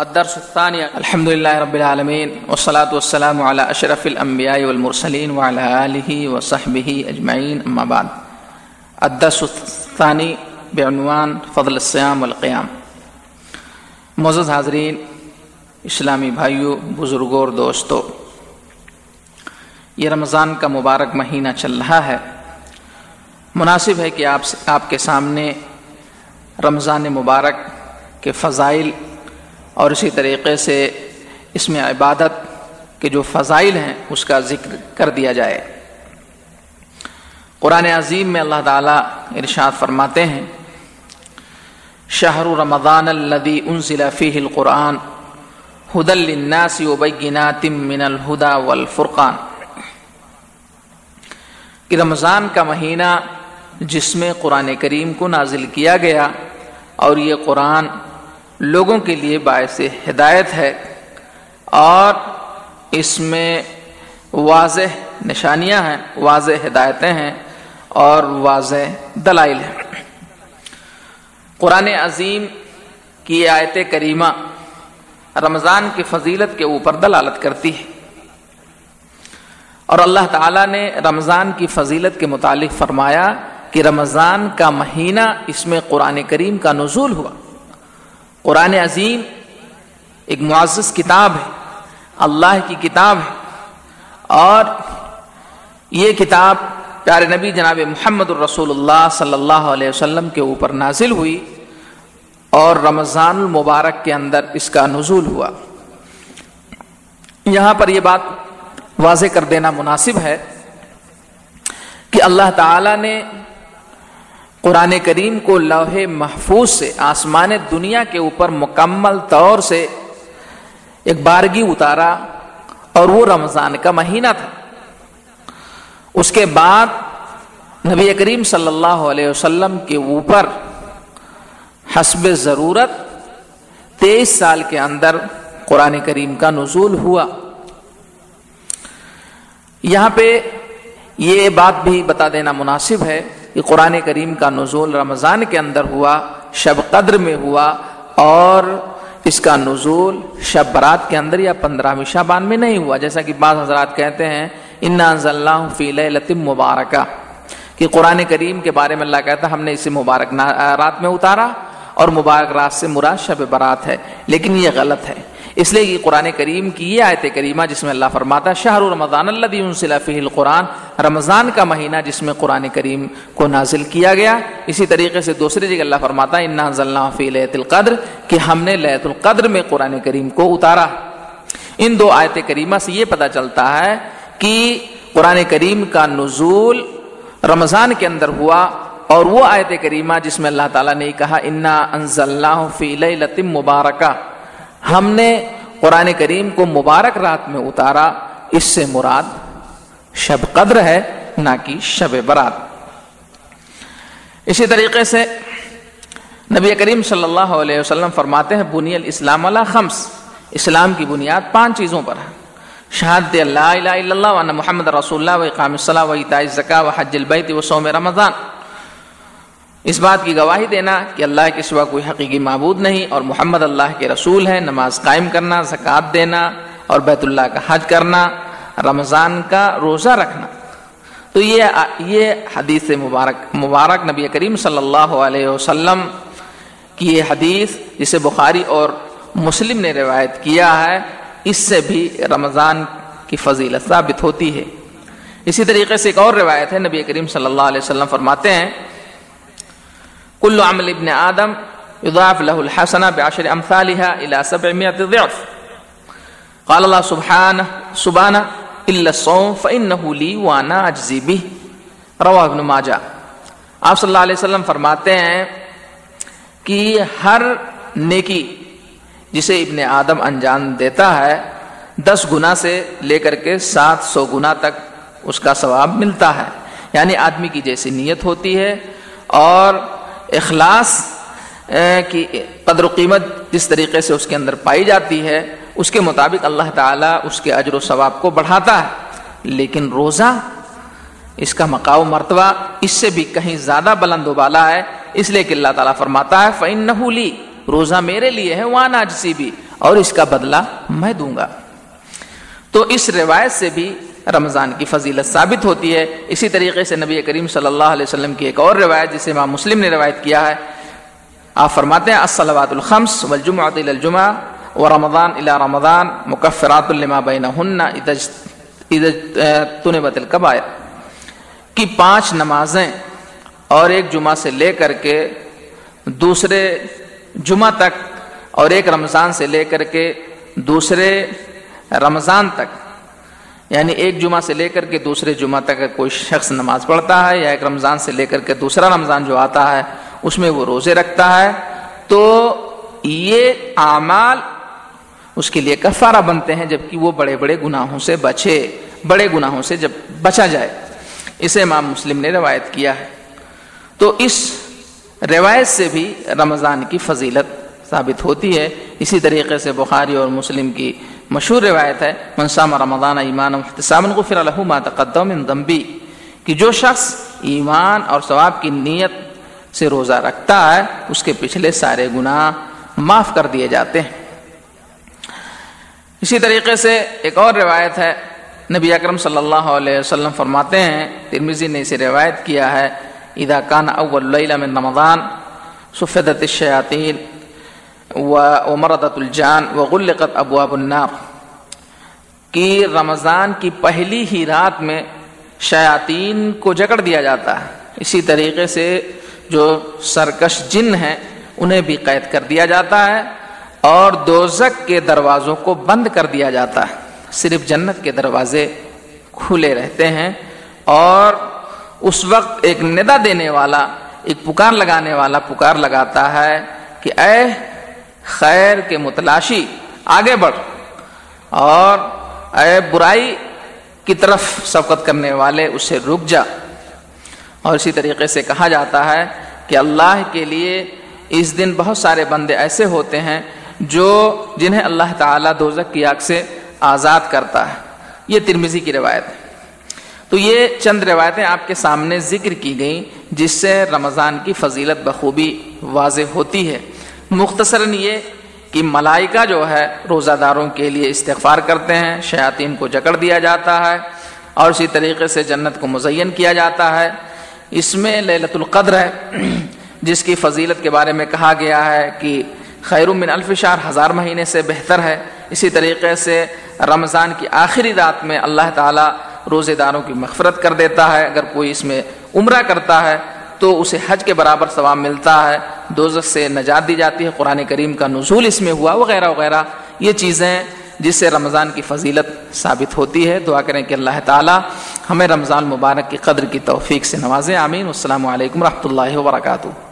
الدرس الثاني. الحمد لله رب العالمين والصلاة والسلام على أشرف الأنبياء والمرسلين وعلى آله وصحبه أجمعين أما بعد. الدرس الثاني بعنوان فضل الصيام والقيام معزز حاضرین، اسلامی بھائیوں بزرگوں اور دوستوں، یہ رمضان کا مبارک مہینہ چل رہا ہے۔ مناسب ہے کہ آپ آپ کے سامنے رمضان مبارک کے فضائل اور اسی طریقے سے اس میں عبادت کے جو فضائل ہیں، اس کا ذکر کر دیا جائے۔ قرآن عظیم میں اللہ تعالیٰ ارشاد فرماتے ہیں، شہر رمضان الدی انزل فیہ القرآن حد الناس وبینات من الہدا والفرقان۔ کہ رمضان کا مہینہ جس میں قرآن کریم کو نازل کیا گیا اور یہ قرآن لوگوں کے لیے باعث ہدایت ہے اور اس میں واضح نشانیاں ہیں، واضح ہدایتیں ہیں اور واضح دلائل ہیں۔ قرآن عظیم کی آیت کریمہ رمضان کی فضیلت کے اوپر دلالت کرتی ہے۔ اور اللہ تعالیٰ نے رمضان کی فضیلت کے متعلق فرمایا کہ رمضان کا مہینہ اس میں قرآن کریم کا نزول ہوا۔ قرآن عظیم ایک معزز کتاب ہے، اللہ کی کتاب ہے۔ اور یہ کتاب پیارے نبی جناب محمد الرسول اللہ صلی اللہ علیہ وسلم کے اوپر نازل ہوئی اور رمضان المبارک کے اندر اس کا نزول ہوا۔ یہاں پر یہ بات واضح کر دینا مناسب ہے کہ اللہ تعالی نے قرآن کریم کو لوح محفوظ سے، آسمان دنیا کے اوپر مکمل طور سے ایک بارگی اتارا اور وہ رمضان کا مہینہ تھا۔ اس کے بعد نبی کریم صلی اللہ علیہ وسلم کے اوپر حسب ضرورت تیئیس سال کے اندر قرآن کریم کا نزول ہوا۔ یہاں پہ یہ بات بھی بتا دینا مناسب ہے کہ قرآن کریم کا نزول رمضان کے اندر ہوا، شب قدر میں ہوا اور اس کا نزول شب برات کے اندر یا پندرہویں شابان میں نہیں ہوا۔ جیسا کہ بعض حضرات کہتے ہیں، انا اللہ فی لطم مبارکہ کہ قرآن کریم کے بارے میں اللہ کہتا ہم نے اسے مبارک رات میں اتارا اور مبارک رات سے مراد شب برات ہے۔ لیکن یہ غلط ہے۔ اس لیے کہ قرآن کریم کی یہ آیت کریمہ جس میں اللہ فرماتا شہر رمضان اللہ فی القرآن، رمضان کا مہینہ جس میں قرآن کریم کو نازل کیا گیا۔ اسی طریقے سے دوسری جگہ اللہ فرماتا اللہ فی لیت القدر، کہ ہم نے لیت القدر میں قرآن کریم کو اتارا۔ ان دو آیت کریمہ سے یہ پتہ چلتا ہے کہ قرآن کریم کا نزول رمضان کے اندر ہوا اور وہ آیت کریمہ جس میں اللہ تعالیٰ نے کہا، انا انزل فی لطم مبارکہ۔ ہم نے قرآن کریم کو مبارک رات میں اتارا، اس سے مراد شب قدر ہے، نہ کہ شب برات۔ اسی طریقے سے نبی کریم صلی اللہ علیہ وسلم فرماتے ہیں، بنی الاسلام علیہ خمس۔ اسلام کی بنیاد پانچ چیزوں پر ہے۔ شہادت اللہ الہ الا اللہ وان محمد رسول اللہ و اقام الصلاح و اطاع الزکا و حج البیت و سوم رمضان۔ اس بات کی گواہی دینا کہ اللہ کے سوا کوئی حقیقی معبود نہیں اور محمد اللہ کے رسول ہے نماز قائم کرنا زکوٰۃ دینا اور بیت اللہ کا حج کرنا، رمضان کا روزہ رکھنا۔ تو یہ یہ حدیث مبارک مبارک نبی کریم صلی اللہ علیہ وسلم کی یہ حدیث جسے بخاری اور مسلم نے روایت کیا ہے، اس سے بھی رمضان کی فضیلت ثابت ہوتی ہے۔ اسی طریقے سے ایک اور روایت ہے، نبی کریم صلی اللہ علیہ وسلم فرماتے ہیں کل عمل ابن آدم يضاعف له الحسنة بعشر أمثالها إلى سبعمائة ضعف. قال الله سبحانه سبحانه، إلا الصوم فإنه لي وأنا أجزي به. رواہ ابن ماجہ. آپ صلی اللہ علیہ وسلم فرماتے ہیں کہ ہر نیکی جسے ابن آدم انجام دیتا ہے، دس گنا سے لے کر کے سات سو گنا تک اس کا ثواب ملتا ہے۔ یعنی آدمی کی جیسی نیت ہوتی ہے اور اخلاص کی قدر و قیمت جس طریقے سے اس کے اندر پائی جاتی ہے، اس کے مطابق اللہ تعالیٰ اس کے اجر و ثواب کو بڑھاتا ہے۔ لیکن روزہ، اس کا مقاؤ مرتبہ اس سے بھی کہیں زیادہ بلند و بالا ہے۔ اس لیے کہ اللہ تعالیٰ فرماتا ہے فعن نہ روزہ میرے لیے ہے وہاں ناجسی بھی اور اس کا بدلہ میں دوں گا۔ تو اس روایت سے بھی رمضان کی فضیلت ثابت ہوتی ہے۔ اسی طریقے سے نبی کریم صلی اللہ علیہ وسلم کی ایک اور روایت جسے امام مسلم نے روایت کیا ہے۔ آپ فرماتے ہیں، الصلوات الخمس والجمعۃ الى الجمعہ ورمضان الى رمضان مکفرات لما بینہن اذا تنبت الکبائر کی پانچ نمازیں اور ایک جمعہ سے لے کر کے دوسرے جمعہ تک اور ایک رمضان سے لے کر کے دوسرے رمضان تک یعنی ایک جمعہ سے لے کر کے دوسرے جمعہ تک کوئی شخص نماز پڑھتا ہے یا ایک رمضان سے لے کر کے دوسرا رمضان جو آتا ہے، اس میں وہ روزے رکھتا ہے، تو یہ اعمال اس کے لیے کفارہ بنتے ہیں جبکہ وہ بڑے بڑے گناہوں سے بچے، بڑے گناہوں سے جب بچا جائے۔ اسے امام مسلم نے روایت کیا ہے۔ تو اس روایت سے بھی رمضان کی فضیلت ثابت ہوتی ہے۔ اسی طریقے سے بخاری اور مسلم کی مشہور روایت ہے منسام رمضان ایمان غفر له ما تقدم من ذنبی کہ جو شخص ایمان اور ثواب کی نیت سے روزہ رکھتا ہے، اس کے پچھلے سارے گناہ معاف کر دیے جاتے ہیں۔ اسی طریقے سے ایک اور روایت ہے، نبی اکرم صلی اللہ علیہ وسلم فرماتے ہیں ترمیزی نے اسے روایت کیا ہے، اذا کان اول لیلہ من رمضان سفدت الشیاطین ومردت الجان وغلقت ابواب النار۔ کہ رمضان کی پہلی ہی رات میں شیاطین کو جکڑ دیا جاتا ہے۔ اسی طریقے سے جو سرکش جن ہیں، انہیں بھی قید کر دیا جاتا ہے اور دوزک کے دروازوں کو بند کر دیا جاتا ہے۔ صرف جنت کے دروازے کھلے رہتے ہیں اور اس وقت ایک ندا دینے والا، ایک پکار لگانے والا پکار لگاتا ہے کہ اے خیر کے متلاشی، آگے بڑھ۔ اور اے برائی کی طرف سبقت کرنے والے، اسے رک جا۔ اور اسی طریقے سے کہا جاتا ہے کہ اللہ کے لیے اس دن بہت سارے بندے ایسے ہوتے ہیں جو جنہیں اللہ تعالیٰ دوزک کی آگ سے آزاد کرتا ہے۔ یہ ترمیزی کی روایت ہے۔ تو یہ چند روایتیں آپ کے سامنے ذکر کی گئیں، جس سے رمضان کی فضیلت بخوبی واضح ہوتی ہے۔ مختصراً یہ کہ ملائکہ جو ہے روزہ داروں کے لیے استغفار کرتے ہیں، شیاطین کو جکڑ دیا جاتا ہے اور اسی طریقے سے جنت کو مزین کیا جاتا ہے۔ اس میں للت القدر ہے، جس کی فضیلت کے بارے میں کہا گیا ہے کہ خیر من الفشار ہزار مہینے سے بہتر ہے۔ اسی طریقے سے رمضان کی آخری رات میں اللہ تعالیٰ روزے داروں کی مغفرت کر دیتا ہے۔ اگر کوئی اس میں عمرہ کرتا ہے تو اسے حج کے برابر ثواب ملتا ہے۔ دوزخ سے نجات دی جاتی ہے۔ قرآن کریم کا نزول اس میں ہوا، وغیرہ وغیرہ۔ یہ چیزیں جس سے رمضان کی فضیلت ثابت ہوتی ہے۔ دعا کریں کہ اللہ تعالی ہمیں رمضان مبارک کی قدر کی توفیق سے نوازیں آمین۔ السلام علیکم رحمۃ اللہ وبرکاتہ۔